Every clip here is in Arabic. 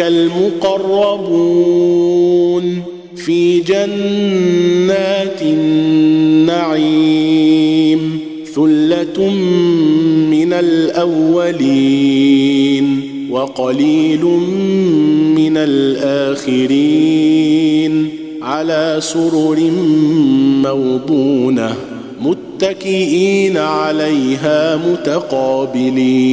المقربون في جنات النعيم ثلة من الأولين وقليل من الآخرين على سرر موضونة متكئين عليها متقابلين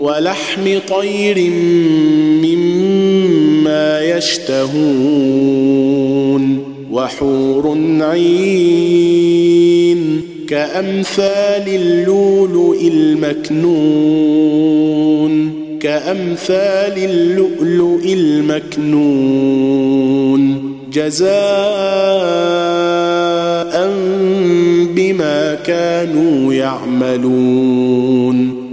ولحم طير مما يشتهون وحور عين كأمثال اللؤلؤ المكنون كأمثال اللؤلؤ المكنون جزاء بما كانوا يعملون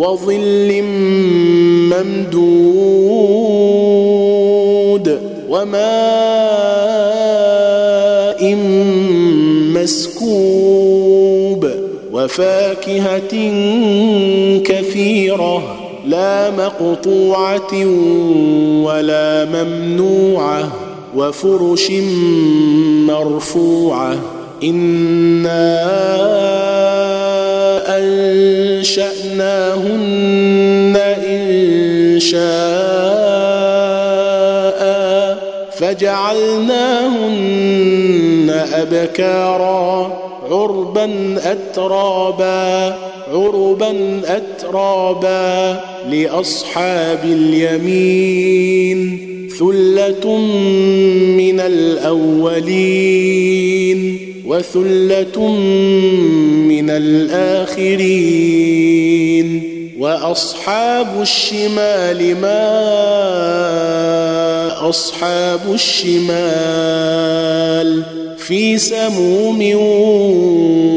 وظل ممدود وماء مسكوب وفاكهة كثيرة لا مقطوعة ولا ممنوعة وفرش مرفوعة. إنا انشاناهن إن شاء فجعلناهن أبكارا عربا أترابا عربا أترابا لأصحاب اليمين ثلة من الأولين وثلة من الآخرين وأصحاب الشمال ما أصحاب الشمال في سموم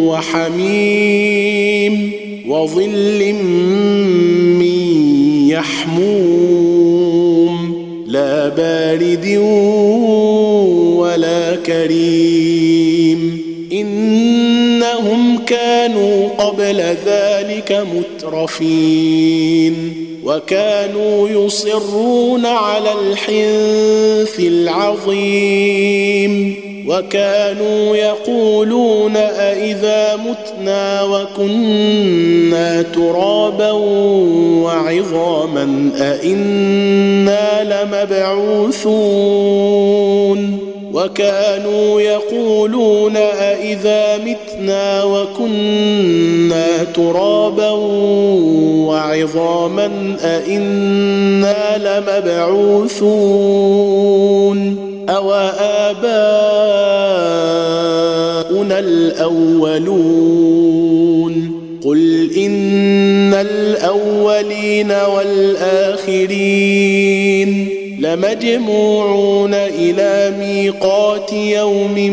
وحميم وظل من يحموم لا بارد ولا كريم ذلك مترفين وكانوا يصرون على الحنث العظيم وكانوا يقولون أإذا متنا وكنا ترابا وعظاما أإنا لمبعوثون وكانوا يقولون أإذا متنا وكنا ترابا وعظاما أإنا لمبعوثون أوآباؤنا الأولون قل إن الأولين والآخرين لمجموعون إلى ميقات يوم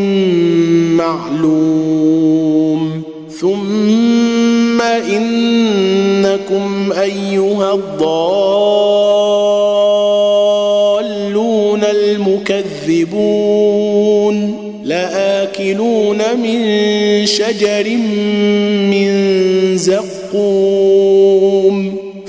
معلوم. ثم إنكم أيها الضالون المكذبون. لآكلون من شجر من زقوم.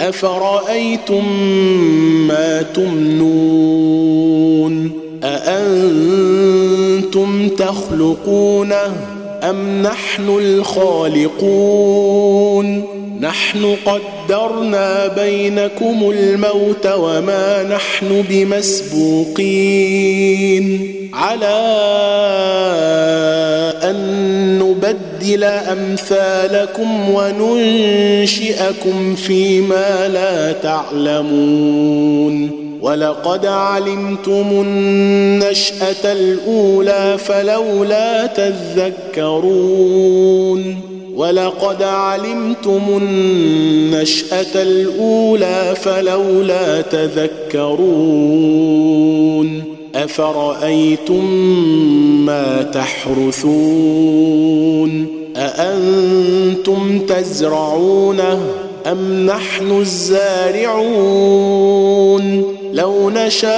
افرايتم ما تمنون اانتم تخلقونه ام نحن الخالقون نحن قدرنا بينكم الموت وما نحن بمسبوقين على ان نبدل أمثالكم وننشئكم فيما لا تعلمون. ولقد علمتم النشأة الأولى فلولا تذكرون. ولقد علمتم النشأة الأولى فلولا تذكرون. أفرأيتم ما تحرثون؟ أأنتم تزرعونه أم نحن الزارعون؟ لو نشاء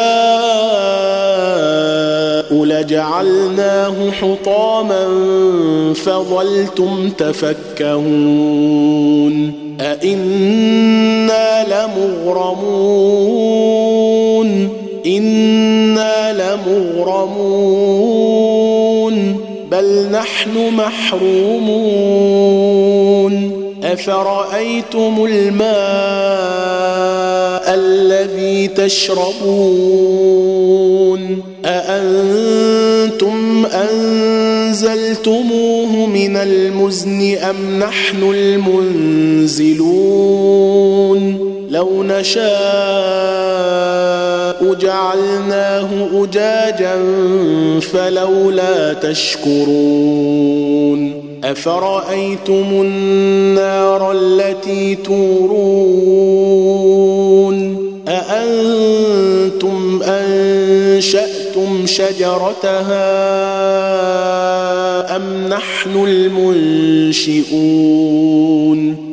لجعلناه حطاما فظلتم تفكهون. أئنا لمغرمون. إنا لمغرمون. بل نحن محرومون. أفرأيتم الماء الذي تشربون؟ أأنتم أنزلتموه من المزن أم نحن المنزلون؟ لو نشاء جعلناه أجاجا فلولا تشكرون أفرأيتم النار التي تورون أأنتم أنشأتم شجرتها أم نحن المنشئون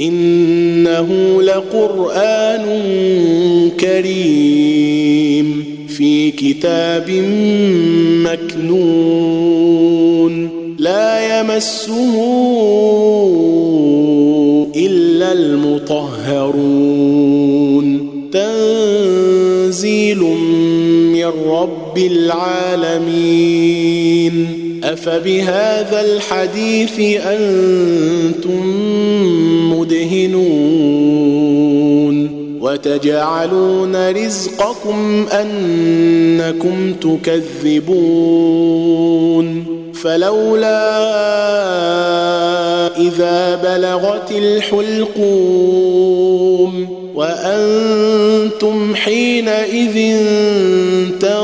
إنه لقرآن كريم في كتاب مكنون لا يمسه إلا المطهرون. تنزيل من رب العالمين. أفبهذا الحديث أنتم مدهنون. وتجعلون رزقكم أنكم تكذبون. فلولا إذا بلغت الحلقوم. وأنتم حينئذ تنظرون